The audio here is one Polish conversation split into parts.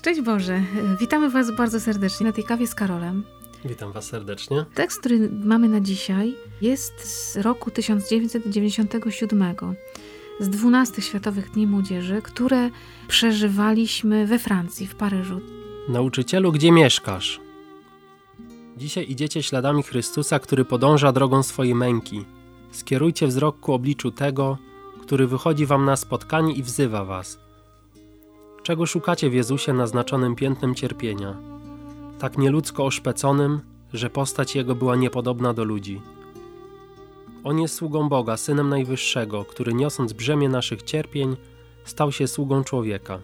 Szczęść Boże, witamy Was bardzo serdecznie na tej kawie z Karolem. Witam Was serdecznie. Tekst, który mamy na dzisiaj, jest z roku 1997, z 12 Światowych Dni Młodzieży, które przeżywaliśmy we Francji, w Paryżu. Nauczycielu, gdzie mieszkasz? Dzisiaj idziecie śladami Chrystusa, który podąża drogą swojej męki. Skierujcie wzrok ku obliczu tego, który wychodzi Wam na spotkanie i wzywa Was – Czego szukacie w Jezusie naznaczonym piętnem cierpienia, tak nieludzko oszpeconym, że postać Jego była niepodobna do ludzi? On jest sługą Boga, Synem Najwyższego, który niosąc brzemię naszych cierpień, stał się sługą człowieka.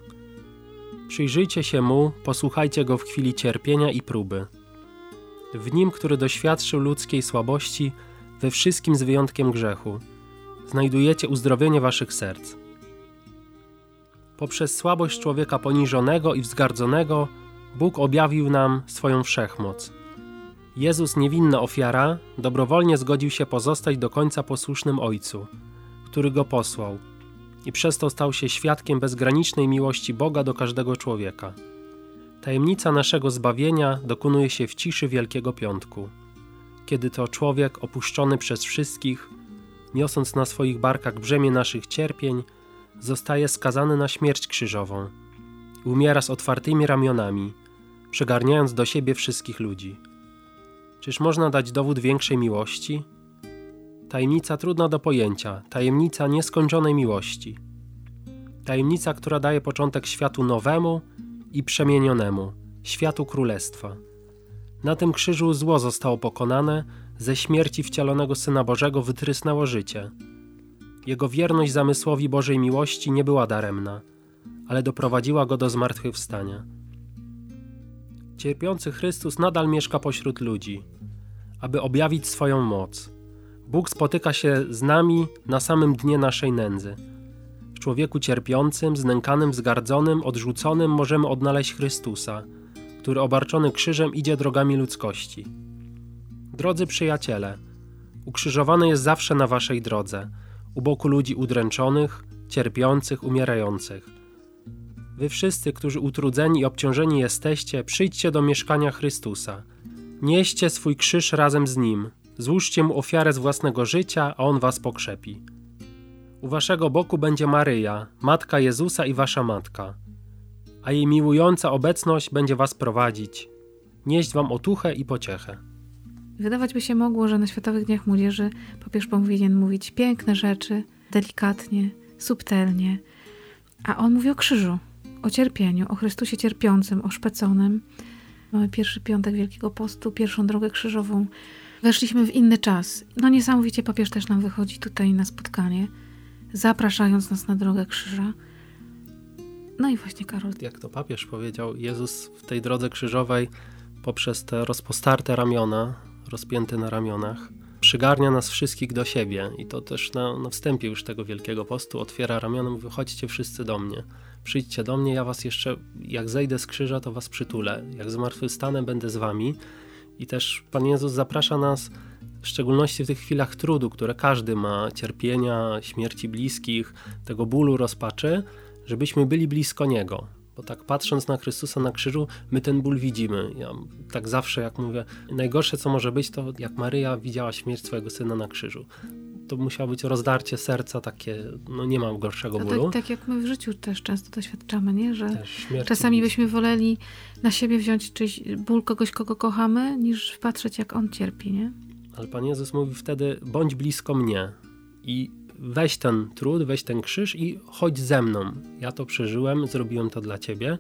Przyjrzyjcie się Mu, posłuchajcie Go w chwili cierpienia i próby. W Nim, który doświadczył ludzkiej słabości, we wszystkim z wyjątkiem grzechu, znajdujecie uzdrowienie waszych serc. Poprzez słabość człowieka poniżonego i wzgardzonego Bóg objawił nam swoją wszechmoc. Jezus, niewinna ofiara, dobrowolnie zgodził się pozostać do końca posłusznym Ojcu, który go posłał, i przez to stał się świadkiem bezgranicznej miłości Boga do każdego człowieka. Tajemnica naszego zbawienia dokonuje się w ciszy Wielkiego Piątku, kiedy to człowiek opuszczony przez wszystkich, niosąc na swoich barkach brzemię naszych cierpień, zostaje skazany na śmierć krzyżową. Umiera z otwartymi ramionami, przygarniając do siebie wszystkich ludzi. Czyż można dać dowód większej miłości? Tajemnica trudna do pojęcia, tajemnica nieskończonej miłości. Tajemnica, która daje początek światu nowemu i przemienionemu, światu królestwa. Na tym krzyżu zło zostało pokonane, ze śmierci wcielonego Syna Bożego wytrysnęło życie – jego wierność zamysłowi Bożej miłości nie była daremna, ale doprowadziła go do zmartwychwstania. Cierpiący Chrystus nadal mieszka pośród ludzi, aby objawić swoją moc. Bóg spotyka się z nami na samym dnie naszej nędzy. W człowieku cierpiącym, znękanym, zgardzonym, odrzuconym możemy odnaleźć Chrystusa, który obarczony krzyżem idzie drogami ludzkości. Drodzy przyjaciele, ukrzyżowany jest zawsze na waszej drodze – u boku ludzi udręczonych, cierpiących, umierających. Wy wszyscy, którzy utrudzeni i obciążeni jesteście, przyjdźcie do mieszkania Chrystusa. Nieście swój krzyż razem z Nim. Złóżcie Mu ofiarę z własnego życia, a On was pokrzepi. U waszego boku będzie Maryja, Matka Jezusa i wasza Matka. A jej miłująca obecność będzie was prowadzić, nieść wam otuchę i pociechę. Wydawać by się mogło, że na Światowych Dniach Młodzieży papież powinien mówić piękne rzeczy, delikatnie, subtelnie, a on mówi o krzyżu, o cierpieniu, o Chrystusie cierpiącym, o. Mamy pierwszy piątek Wielkiego Postu, pierwszą drogę krzyżową. Weszliśmy w inny czas. No niesamowicie papież też nam wychodzi tutaj na spotkanie, zapraszając nas na drogę krzyża. No i właśnie Karol. Jak to papież powiedział, Jezus w tej drodze krzyżowej poprzez te rozpostarte ramiona rozpięty na ramionach, przygarnia nas wszystkich do siebie i to też na, na wstępie już tego Wielkiego Postu otwiera ramiona mówi chodźcie wszyscy do mnie, przyjdźcie do mnie, ja was jeszcze, jak zejdę z krzyża, to was przytulę, jak zmartwychwstanę, będę z wami. I też Pan Jezus zaprasza nas w szczególności w tych chwilach trudu, które każdy ma, cierpienia, śmierci bliskich, tego bólu, rozpaczy, żebyśmy byli blisko Niego, bo tak patrząc na Chrystusa na krzyżu, my ten ból widzimy. Ja tak zawsze, jak mówię, najgorsze co może być, to jak Maryja widziała śmierć swojego syna na krzyżu. to musiało być rozdarcie serca takie, no nie mam gorszego bólu. Tak, tak, jak my w życiu też często doświadczamy, nie? że czasami byśmy woleli na siebie wziąć czyś ból kogoś, kogo kochamy, niż patrzeć, jak on cierpi, nie? Ale Pan Jezus mówi wtedy, bądź blisko mnie i weź ten trud, weź ten krzyż i chodź ze mną. Ja to przeżyłem, zrobiłem to dla ciebie.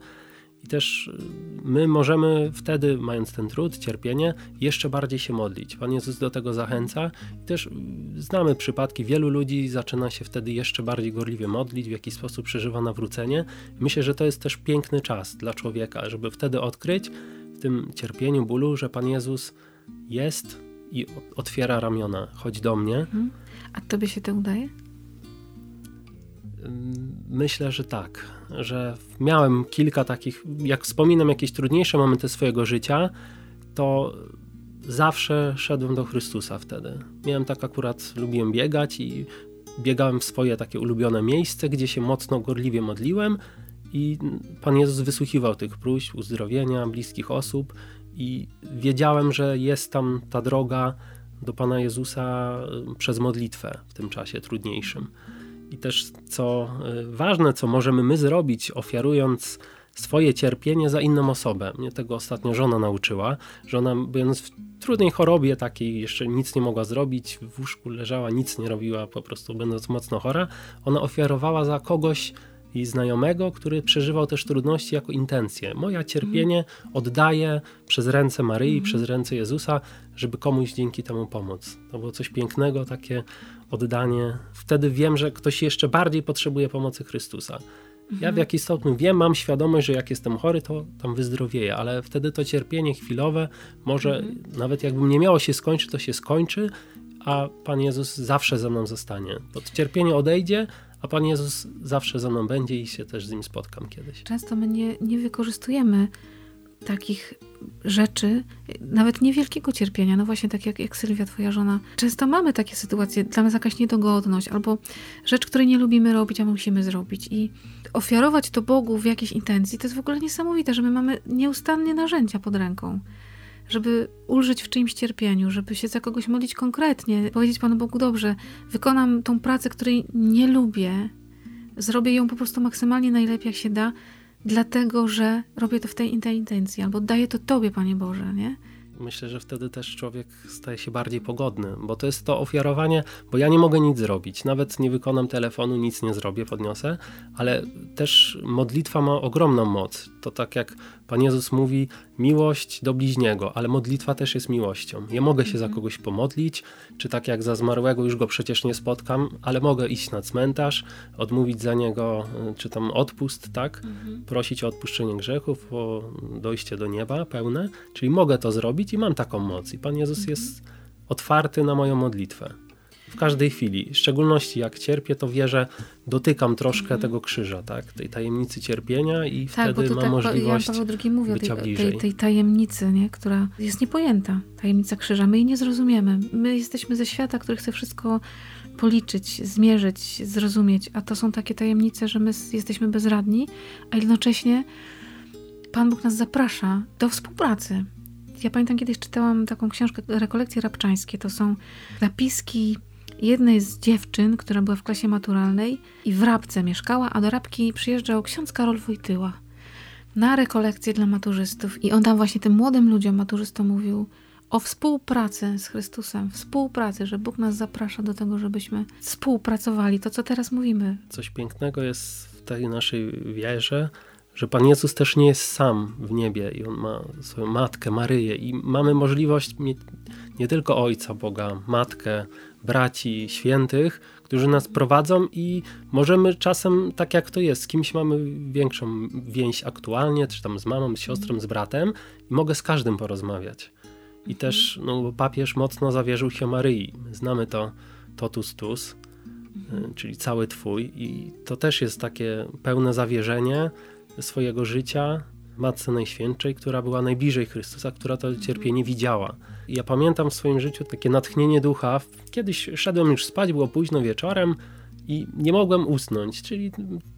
I też y, my możemy wtedy, mając ten trud, cierpienie, jeszcze bardziej się modlić. Pan Jezus do tego zachęca i też y, znamy przypadki, wielu ludzi zaczyna się wtedy jeszcze bardziej gorliwie modlić, w jakiś sposób przeżywa nawrócenie. Myślę, że to jest też piękny czas dla człowieka, żeby wtedy odkryć w tym cierpieniu, bólu, że Pan Jezus jest i otwiera ramiona. Chodź do mnie. Mhm. A tobie się to udaje? Myślę, że tak, że miałem kilka takich, jak wspominam jakieś trudniejsze momenty swojego życia, to zawsze szedłem do Chrystusa wtedy. Miałem tak akurat, lubiłem biegać i biegałem w swoje takie ulubione miejsce, gdzie się mocno gorliwie modliłem i Pan Jezus wysłuchiwał tych próśb uzdrowienia bliskich osób i wiedziałem, że jest tam ta droga do Pana Jezusa przez modlitwę w tym czasie trudniejszym. I też co y, ważne, co możemy my zrobić, ofiarując swoje cierpienie za inną osobę. Mnie tego ostatnio żona nauczyła, że ona będąc w trudnej chorobie takiej, jeszcze nic nie mogła zrobić, w łóżku leżała, nic nie robiła, po prostu będąc mocno chora, ona ofiarowała za kogoś i znajomego, który przeżywał też trudności jako intencję. Moja cierpienie oddaję przez ręce Maryi, mm. przez ręce Jezusa, żeby komuś dzięki temu pomóc. To było coś pięknego, takie oddanie. Wtedy wiem, że ktoś jeszcze bardziej potrzebuje pomocy Chrystusa. Ja w mhm. jakiś stopniu wiem, mam świadomość, że jak jestem chory, to tam wyzdrowieję, ale wtedy to cierpienie chwilowe może, mhm. nawet jakbym nie miało się skończyć, to się skończy, a Pan Jezus zawsze ze mną zostanie. To cierpienie odejdzie, a Pan Jezus zawsze ze mną będzie i się też z nim spotkam kiedyś. Często my nie, nie wykorzystujemy takich rzeczy, nawet niewielkiego cierpienia, no właśnie tak jak, jak Sylwia, twoja żona. Często mamy takie sytuacje, dla nas jakaś niedogodność albo rzecz, której nie lubimy robić, a musimy zrobić i ofiarować to Bogu w jakiejś intencji, to jest w ogóle niesamowite, że my mamy nieustannie narzędzia pod ręką żeby ulżyć w czyimś cierpieniu, żeby się za kogoś modlić konkretnie, powiedzieć Panu Bogu, dobrze, wykonam tą pracę, której nie lubię, zrobię ją po prostu maksymalnie najlepiej, jak się da, dlatego że robię to w tej, tej intencji, albo daję to Tobie, Panie Boże, nie? myślę, że wtedy też człowiek staje się bardziej pogodny, bo to jest to ofiarowanie, bo ja nie mogę nic zrobić, nawet nie wykonam telefonu, nic nie zrobię, podniosę, ale też modlitwa ma ogromną moc. To tak jak Pan Jezus mówi, miłość do bliźniego, ale modlitwa też jest miłością. Ja mogę się za mhm. kogoś pomodlić, czy tak jak za zmarłego już go przecież nie spotkam, ale mogę iść na cmentarz, odmówić za niego, czy tam odpust, tak? Mhm. Prosić o odpuszczenie grzechów, o dojście do nieba pełne, czyli mogę to zrobić i mam taką moc. I Pan Jezus mhm. jest otwarty na moją modlitwę w każdej chwili. W szczególności jak cierpię, to wierzę, dotykam troszkę mm. tego krzyża, tak? tej tajemnicy cierpienia i tak, wtedy mam tak, możliwość Jan Paweł II mówi bycia tej, bliżej. Tej, tej tajemnicy, nie? która jest niepojęta. Tajemnica krzyża. My jej nie zrozumiemy. My jesteśmy ze świata, który chce wszystko policzyć, zmierzyć, zrozumieć, a to są takie tajemnice, że my jesteśmy bezradni, a jednocześnie Pan Bóg nas zaprasza do współpracy. Ja pamiętam kiedyś czytałam taką książkę Rekolekcje Rabczańskie. To są zapiski jednej z dziewczyn, która była w klasie maturalnej i w Rabce mieszkała, a do Rabki przyjeżdżał ksiądz Karol Wojtyła na rekolekcje dla maturzystów i on tam właśnie tym młodym ludziom, maturzystom mówił o współpracy z Chrystusem, współpracy, że Bóg nas zaprasza do tego, żebyśmy współpracowali, to co teraz mówimy. Coś pięknego jest w tej naszej wierze, że Pan Jezus też nie jest sam w niebie i On ma swoją matkę, Maryję i mamy możliwość mieć nie tylko Ojca Boga, Matkę, braci, świętych, którzy nas prowadzą i możemy czasem, tak jak to jest, z kimś mamy większą więź aktualnie, czy tam z mamą, z siostrą, z bratem i mogę z każdym porozmawiać. I też no, papież mocno zawierzył się Maryi. Znamy to totus tus, mhm. czyli cały twój i to też jest takie pełne zawierzenie swojego życia Matce Najświętszej, która była najbliżej Chrystusa, która to cierpienie widziała. Ja pamiętam w swoim życiu takie natchnienie ducha. Kiedyś szedłem już spać, było późno wieczorem i nie mogłem usnąć, czyli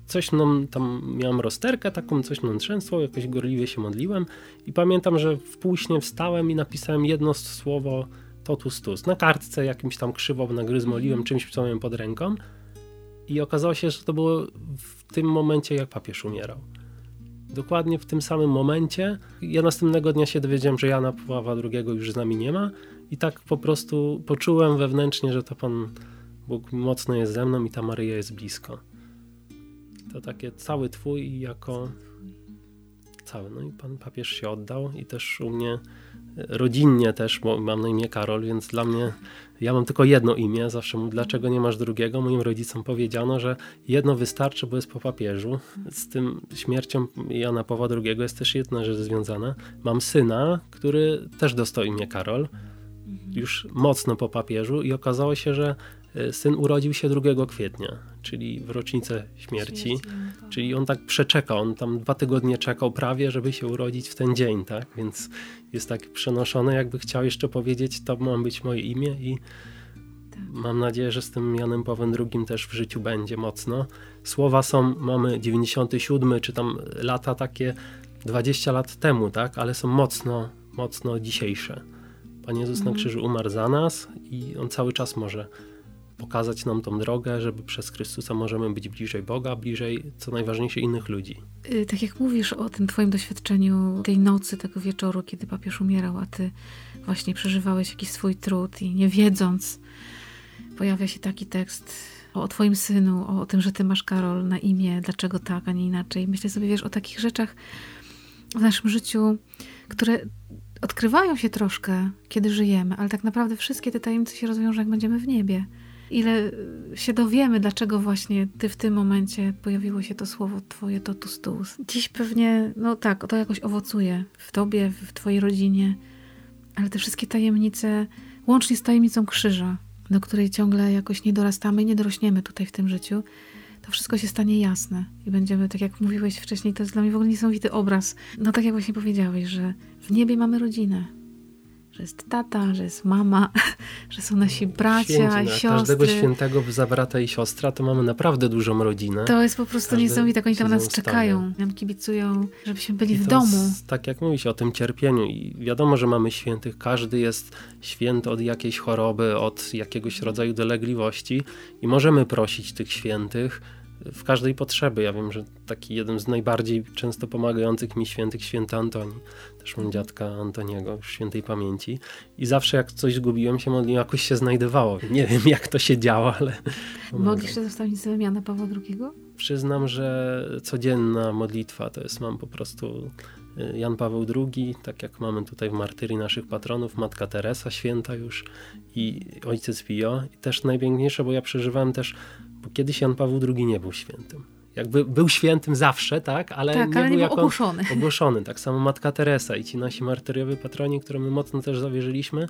coś nam tam miałem rozterkę taką, coś nam trzęsło, jakoś gorliwie się modliłem i pamiętam, że w półśnie wstałem i napisałem jedno słowo totus tus. Na kartce jakimś tam krzywo nagryzmoliłem, czymś, co miałem pod ręką. I okazało się, że to było w tym momencie, jak papież umierał. Dokładnie w tym samym momencie. Ja następnego dnia się dowiedziałem, że Jana Pawła II już z nami nie ma. I tak po prostu poczułem wewnętrznie, że to Pan Bóg mocno jest ze mną i ta Maryja jest blisko. To takie cały Twój jako cały. No i Pan papież się oddał i też u mnie rodzinnie też, bo mam na imię Karol, więc dla mnie, ja mam tylko jedno imię, zawsze mu, dlaczego nie masz drugiego? Moim rodzicom powiedziano, że jedno wystarczy, bo jest po papieżu. Z tym śmiercią Jana Pawła II jest też jedna rzecz związana. Mam syna, który też dostał imię Karol, już mocno po papieżu i okazało się, że e, syn urodził się 2 kwietnia, czyli w rocznicę śmierci. śmierci no czyli on tak przeczekał, on tam dwa tygodnie czekał prawie, żeby się urodzić w ten dzień, tak? Więc jest tak przenoszone, jakby chciał jeszcze powiedzieć, to ma być moje imię i tak. mam nadzieję, że z tym Janem Pawłem II też w życiu będzie mocno. Słowa są, mamy 97, czy tam lata takie 20 lat temu, tak? Ale są mocno, mocno dzisiejsze. Pan Jezus mhm. na krzyżu umarł za nas i On cały czas może pokazać nam tą drogę, żeby przez Chrystusa możemy być bliżej Boga, bliżej, co najważniejsze, innych ludzi. Y, tak jak mówisz o tym twoim doświadczeniu tej nocy, tego wieczoru, kiedy papież umierał, a ty właśnie przeżywałeś jakiś swój trud i nie wiedząc, pojawia się taki tekst o twoim synu, o tym, że ty masz Karol na imię, dlaczego tak, a nie inaczej. Myślę sobie, wiesz, o takich rzeczach w naszym życiu, które odkrywają się troszkę, kiedy żyjemy, ale tak naprawdę wszystkie te tajemnice się rozwiążą, jak będziemy w niebie. Ile się dowiemy, dlaczego właśnie ty w tym momencie pojawiło się to słowo twoje totus tuus. Dziś pewnie, no tak, to jakoś owocuje w tobie, w twojej rodzinie, ale te wszystkie tajemnice, łącznie z tajemnicą krzyża, do której ciągle jakoś nie dorastamy i nie dorośniemy tutaj w tym życiu, to wszystko się stanie jasne i będziemy, tak jak mówiłeś wcześniej, to jest dla mnie w ogóle niesamowity obraz. No tak jak właśnie powiedziałeś, że w niebie mamy rodzinę, że jest tata, że jest mama, że są nasi bracia, Święci, siostry. Każdego świętego za brata i siostra to mamy naprawdę dużą rodzinę. To jest po prostu Każdy niesamowite, oni tam nas czekają, nam kibicują, żebyśmy byli I w domu. Jest, tak jak mówisz o tym cierpieniu i wiadomo, że mamy świętych, każdy jest święty od jakiejś choroby, od jakiegoś rodzaju dolegliwości i możemy prosić tych świętych, w każdej potrzeby. Ja wiem, że taki jeden z najbardziej często pomagających mi świętych, święty Antoni, też mam dziadka Antoniego, świętej pamięci i zawsze jak coś zgubiłem się modliłem, jakoś się znajdowało. Nie wiem jak to się działo, ale... Modlisz się za wstawnictwo Jana Pawła II? Przyznam, że codzienna modlitwa to jest, mam po prostu y, Jan Paweł II, tak jak mamy tutaj w martyrii naszych patronów, Matka Teresa, święta już i Ojciec Pio. I też najpiękniejsze, bo ja przeżywałem też bo kiedyś Jan Paweł II nie był świętym. Jakby był świętym zawsze, tak, ale tak, nie ale był, nie jako ogłoszony. ogłoszony. Tak samo Matka Teresa i ci nasi martyriowie patroni, którym my mocno też zawierzyliśmy,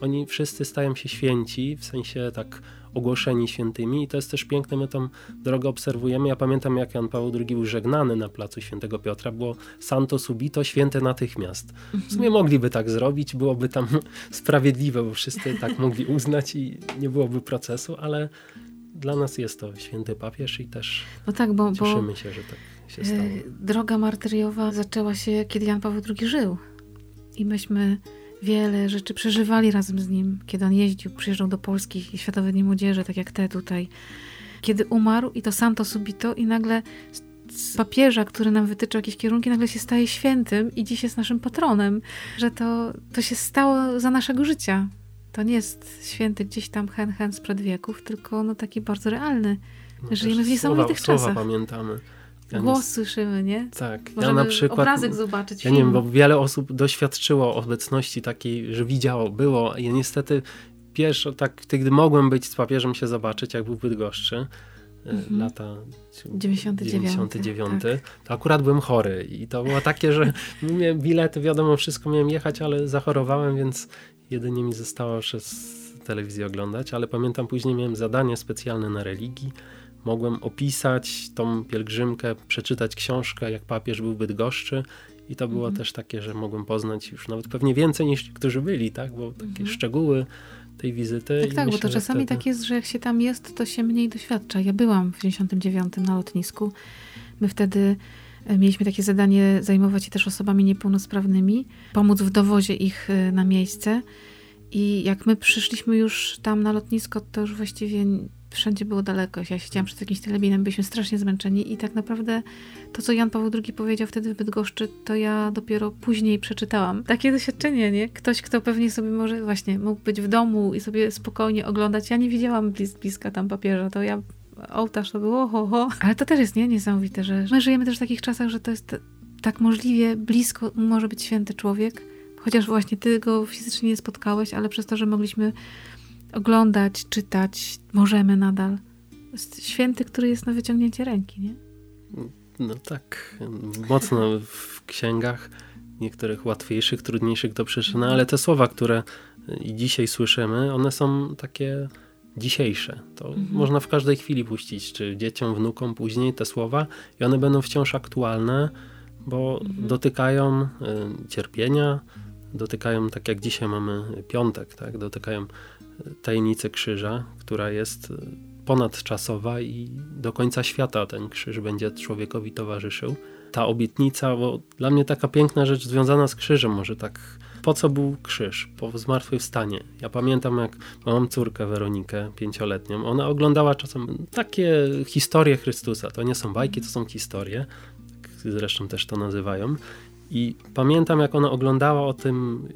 oni wszyscy stają się święci, w sensie tak ogłoszeni świętymi i to jest też piękne, my tą drogę obserwujemy. Ja pamiętam, jak Jan Paweł II był żegnany na placu Świętego Piotra, było santo subito, święte natychmiast. W sumie mogliby tak zrobić, byłoby tam sprawiedliwe, bo wszyscy tak mogli uznać i nie byłoby procesu, ale dla nas jest to święty papież i też no tak, bo, cieszymy bo, się, że tak się stało. E, droga martyriowa zaczęła się, kiedy Jan Paweł II żył. I myśmy wiele rzeczy przeżywali razem z nim, kiedy on jeździł, przyjeżdżał do Polski i Światowe Dni Młodzieży, tak jak te tutaj. Kiedy umarł i to santo subito i nagle z papieża, który nam wytyczał jakieś kierunki, nagle się staje świętym i dziś jest naszym patronem, że to, to się stało za naszego życia. To nie jest święty gdzieś tam hen hen sprzed wieków, tylko no taki bardzo realny. No Żyjemy w niesamowitych słowa, czasach. Słowa pamiętamy. Ja Głos nie... słyszymy, nie? Tak. Możemy ja na przykład, obrazek zobaczyć. Ja film. nie wiem, bo wiele osób doświadczyło obecności takiej, że widziało, było. Ja niestety pierwszy, tak, gdy mogłem być z papieżem się zobaczyć, jak był w Bydgoszczy, e, mhm. lata 99, 99 tak. to akurat byłem chory i to było takie, że miałem bilety, wiadomo, wszystko miałem jechać, ale zachorowałem, więc jedynie mi zostało przez telewizję oglądać, ale pamiętam później miałem zadanie specjalne na religii. Mogłem opisać tą pielgrzymkę, przeczytać książkę, jak papież był w Bydgoszczy i to było mhm. też takie, że mogłem poznać już nawet pewnie więcej niż ci, którzy byli, tak? Bo takie mhm. szczegóły tej wizyty. Tak, tak, myślę, bo to czasami wtedy... tak jest, że jak się tam jest, to się mniej doświadcza. Ja byłam w 99 na lotnisku. My wtedy mieliśmy takie zadanie zajmować się też osobami niepełnosprawnymi, pomóc w dowozie ich e, na miejsce. I jak my przyszliśmy już tam na lotnisko, to już właściwie wszędzie było daleko. Ja siedziałam przed jakimś telebinem, byliśmy strasznie zmęczeni i tak naprawdę to, co Jan Paweł II powiedział wtedy w Bydgoszczy, to ja dopiero później przeczytałam. Takie doświadczenie, nie? Ktoś, kto pewnie sobie może właśnie mógł być w domu i sobie spokojnie oglądać. Ja nie widziałam blis bliska tam papieża, to ja ołtarz to było ho, ho. Ale to też jest, nie? Niesamowite, że my żyjemy też w takich czasach, że to jest tak możliwie blisko może być święty człowiek, chociaż właśnie ty go fizycznie nie spotkałeś, ale przez to, że mogliśmy oglądać, czytać, możemy nadal. Jest święty, który jest na wyciągnięcie ręki, nie? No tak, mocno w księgach, niektórych łatwiejszych, trudniejszych do przeczytania, ale te słowa, które i dzisiaj słyszymy, one są takie dzisiejsze. To mhm. można w każdej chwili puścić, czy dzieciom, wnukom później te słowa i one będą wciąż aktualne, bo mhm. dotykają y, cierpienia, dotykają, tak jak dzisiaj mamy piątek, tak, dotykają tajemnicę krzyża, która jest ponadczasowa i do końca świata ten krzyż będzie człowiekowi towarzyszył. Ta obietnica, bo dla mnie taka piękna rzecz związana z krzyżem, może tak po co był krzyż? Po zmartwychwstanie. Ja pamiętam, jak mam córkę Weronikę, pięcioletnią. Ona oglądała czasem takie historie Chrystusa. To nie są bajki, to są historie. Tak zresztą też to nazywają. I pamiętam, jak ona oglądała o tym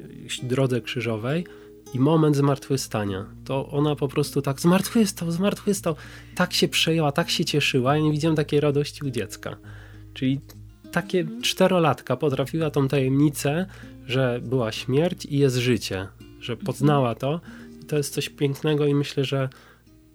drodze krzyżowej i moment zmartwychwstania. To ona po prostu tak zmartwychwstał, zmartwychwstał. Tak się przejęła, tak się cieszyła. Ja nie widziałem takiej radości u dziecka. Czyli takie czterolatka potrafiła tą tajemnicę, że była śmierć i jest życie, że poznała to. I to jest coś pięknego i myślę, że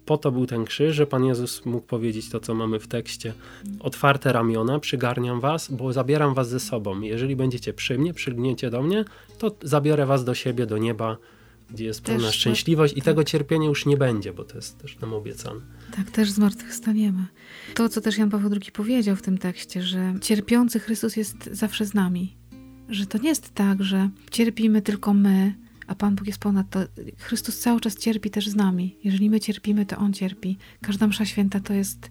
po to był ten krzyż, że Pan Jezus mógł powiedzieć to, co mamy w tekście. Otwarte ramiona, przygarniam was, bo zabieram was ze sobą. Jeżeli będziecie przy mnie, przylgniecie do mnie, to zabiorę was do siebie, do nieba, gdzie jest pełna też, szczęśliwość tak, i tego cierpienia już nie będzie, bo to jest też nam obiecane. Tak, też zmartwychwstaniemy. To, co też Jan Paweł II powiedział w tym tekście, że cierpiący Chrystus jest zawsze z nami. Że to nie jest tak, że cierpimy tylko my, a Pan Bóg jest ponad to. Chrystus cały czas cierpi też z nami. Jeżeli my cierpimy, to On cierpi. Każda msza święta to jest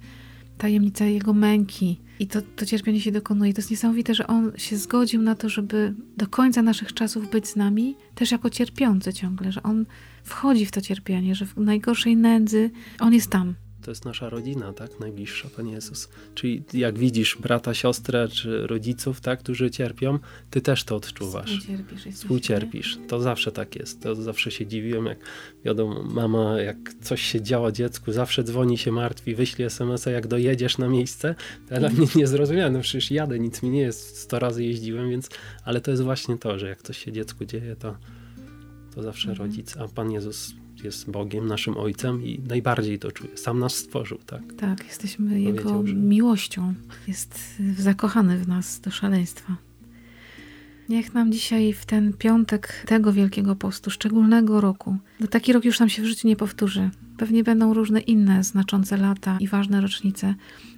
tajemnica Jego męki. I to, to cierpienie się dokonuje. To jest niesamowite, że On się zgodził na to, żeby do końca naszych czasów być z nami, też jako cierpiący ciągle, że On wchodzi w to cierpienie, że w najgorszej nędzy On jest tam to jest nasza rodzina, tak? Najbliższa, Panie Jezus. Czyli jak widzisz brata, siostrę czy rodziców, tak, którzy cierpią, ty też to odczuwasz. Współcierpisz. Współcierpisz. To zawsze tak jest. To zawsze się dziwiłem, jak wiadomo, mama, jak coś się działo dziecku, zawsze dzwoni się martwi, wyśli SMS-a, jak dojedziesz na miejsce. To ja dla mnie nie zrozumiałem, no przecież jadę, nic mi nie jest, sto razy jeździłem, więc, ale to jest właśnie to, że jak coś się dziecku dzieje, to, to zawsze mhm. rodzic, a Pan Jezus jest Bogiem, naszym Ojcem i najbardziej to czuje. Sam nas stworzył, tak? Tak, jesteśmy Jego że... miłością. Jest zakochany w nas do szaleństwa. Niech nam dzisiaj w ten piątek tego Wielkiego Postu, szczególnego roku, no taki rok już nam się w życiu nie powtórzy. Pewnie będą różne inne znaczące lata i ważne rocznice,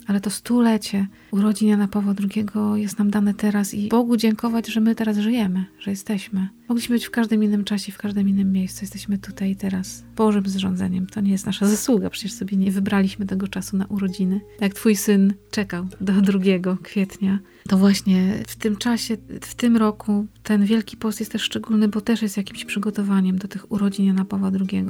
ale to stulecie urodzin Jana Pawła II jest nam dane teraz i Bogu dziękować, że my teraz żyjemy, że jesteśmy. Mogliśmy być w każdym innym czasie, w każdym innym miejscu. Jesteśmy tutaj i teraz Bożym zrządzeniem. To nie jest nasza zasługa, przecież sobie nie wybraliśmy tego czasu na urodziny. Jak twój syn czekał do 2 kwietnia, to właśnie w tym czasie, w tym roku ten Wielki Post jest też szczególny, bo też jest jakimś przygotowaniem do tych urodzin Jana Pawła II.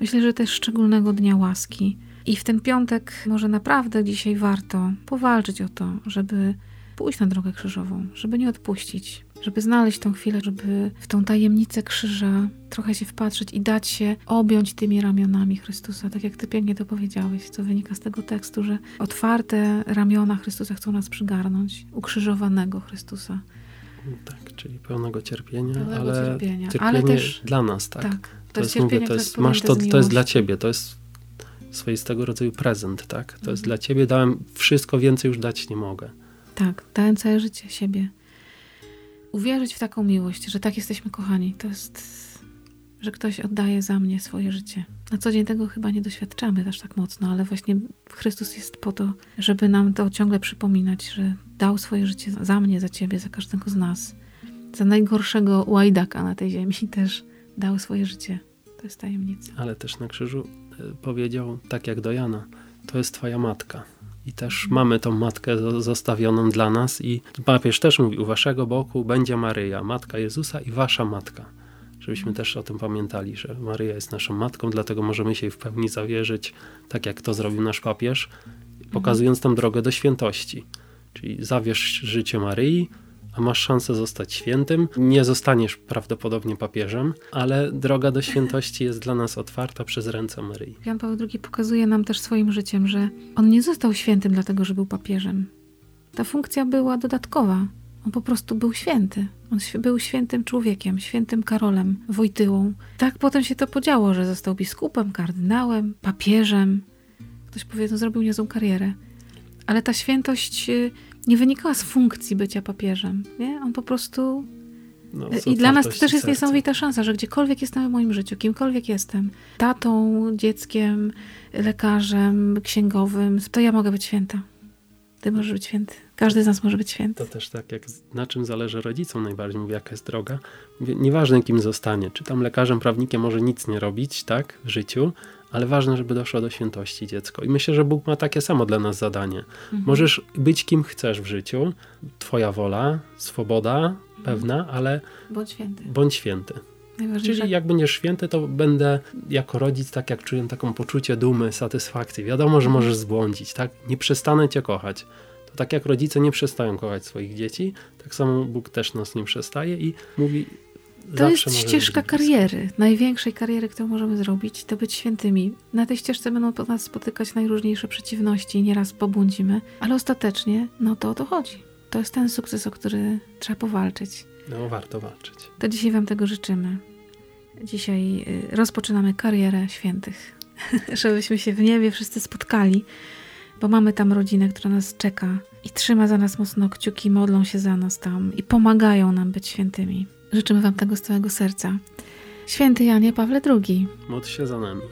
Myślę, że też szczególnego dnia łaski i w ten piątek może naprawdę dzisiaj warto powalczyć o to, żeby pójść na drogę krzyżową, żeby nie odpuścić, żeby znaleźć tą chwilę, żeby w tą tajemnicę krzyża trochę się wpatrzeć i dać się objąć tymi ramionami Chrystusa, tak jak ty pięknie to powiedziałeś, co wynika z tego tekstu, że otwarte ramiona Chrystusa chcą nas przygarnąć, ukrzyżowanego Chrystusa. Tak, czyli pełnego cierpienia, pełnego ale cierpienia. cierpienie ale też, dla nas, tak. tak to, jest, mówię, to jest masz to, to jest dla ciebie, to jest swoistego rodzaju prezent, tak? To mhm. jest dla ciebie, dałem wszystko, więcej już dać nie mogę. Tak, dałem całe życie siebie. Uwierzyć w taką miłość, że tak jesteśmy kochani, to jest, że ktoś oddaje za mnie swoje życie. Na co dzień tego chyba nie doświadczamy aż tak mocno, ale właśnie Chrystus jest po to, żeby nam to ciągle przypominać, że dał swoje życie za mnie, za ciebie, za każdego z nas. Za najgorszego łajdaka na tej ziemi też dał swoje życie. To jest tajemnica. Ale też na krzyżu powiedział, tak jak do Jana, to jest twoja matka. I też mamy tą matkę zostawioną dla nas i papież też mówi, u waszego boku będzie Maryja, matka Jezusa i wasza matka. żebyśmy też o tym pamiętali, że Maryja jest naszą matką, dlatego możemy się jej w pełni zawierzyć, tak jak to zrobił nasz papież, pokazując nam drogę do świętości. Czyli zawierz życie Maryi, a masz szansę zostać świętym. Nie zostaniesz prawdopodobnie papieżem, ale droga do świętości jest dla nas otwarta przez ręce Maryi. Jan Paweł II pokazuje nam też swoim życiem, że on nie został świętym dlatego, że był papieżem. Ta funkcja była dodatkowa. On po prostu był święty. On był świętym człowiekiem, świętym Karolem, Wojtyłą. Tak potem się to podziało, że został biskupem, kardynałem, papieżem. Ktoś powie, no zrobił niezłą karierę. Ale ta świętość y, nie wynikała z funkcji bycia papieżem. Nie? On po prostu. No, I dla nas to też jest serca. niesamowita szansa, że gdziekolwiek jestem w moim życiu, kimkolwiek jestem, tatą, dzieckiem, lekarzem, księgowym, to ja mogę być święta. Ty możesz być święty. Każdy z nas może być święty. To też tak, jak na czym zależy rodzicom najbardziej, mówię, jaka jest droga. Mówię, nieważne kim zostanie, czy tam lekarzem, prawnikiem może nic nie robić, tak, w życiu, ale ważne, żeby doszło do świętości dziecko. I myślę, że Bóg ma takie samo dla nas zadanie. Mhm. Możesz być kim chcesz w życiu, twoja wola, swoboda mhm. pewna, ale bądź święty. Bądź święty. Czyli jak będziesz święty, to będę jako rodzic, tak jak czuję taką poczucie dumy, satysfakcji. Wiadomo, że mhm. możesz zbłądzić, tak? Nie przestanę cię kochać. To tak jak rodzice nie przestają kochać swoich dzieci, tak samo Bóg też nas nie przestaje i mówi, to jest ścieżka kariery, największej kariery, którą możemy zrobić, to być świętymi. Na tej ścieżce będą nas spotykać najróżniejsze przeciwności, nieraz pobłądzimy, ale ostatecznie, no to o to chodzi. To jest ten sukces, o który trzeba powalczyć. No, warto walczyć. To dzisiaj Wam tego życzymy. Dzisiaj y, rozpoczynamy karierę świętych, żebyśmy się w niebie wszyscy spotkali, bo mamy tam rodzinę, która nas czeka i trzyma za nas mocno kciuki, modlą się za nas tam i pomagają nam być świętymi. Życzymy Wam tego z całego serca. Święty Janie Pawle II. Módl się za nami.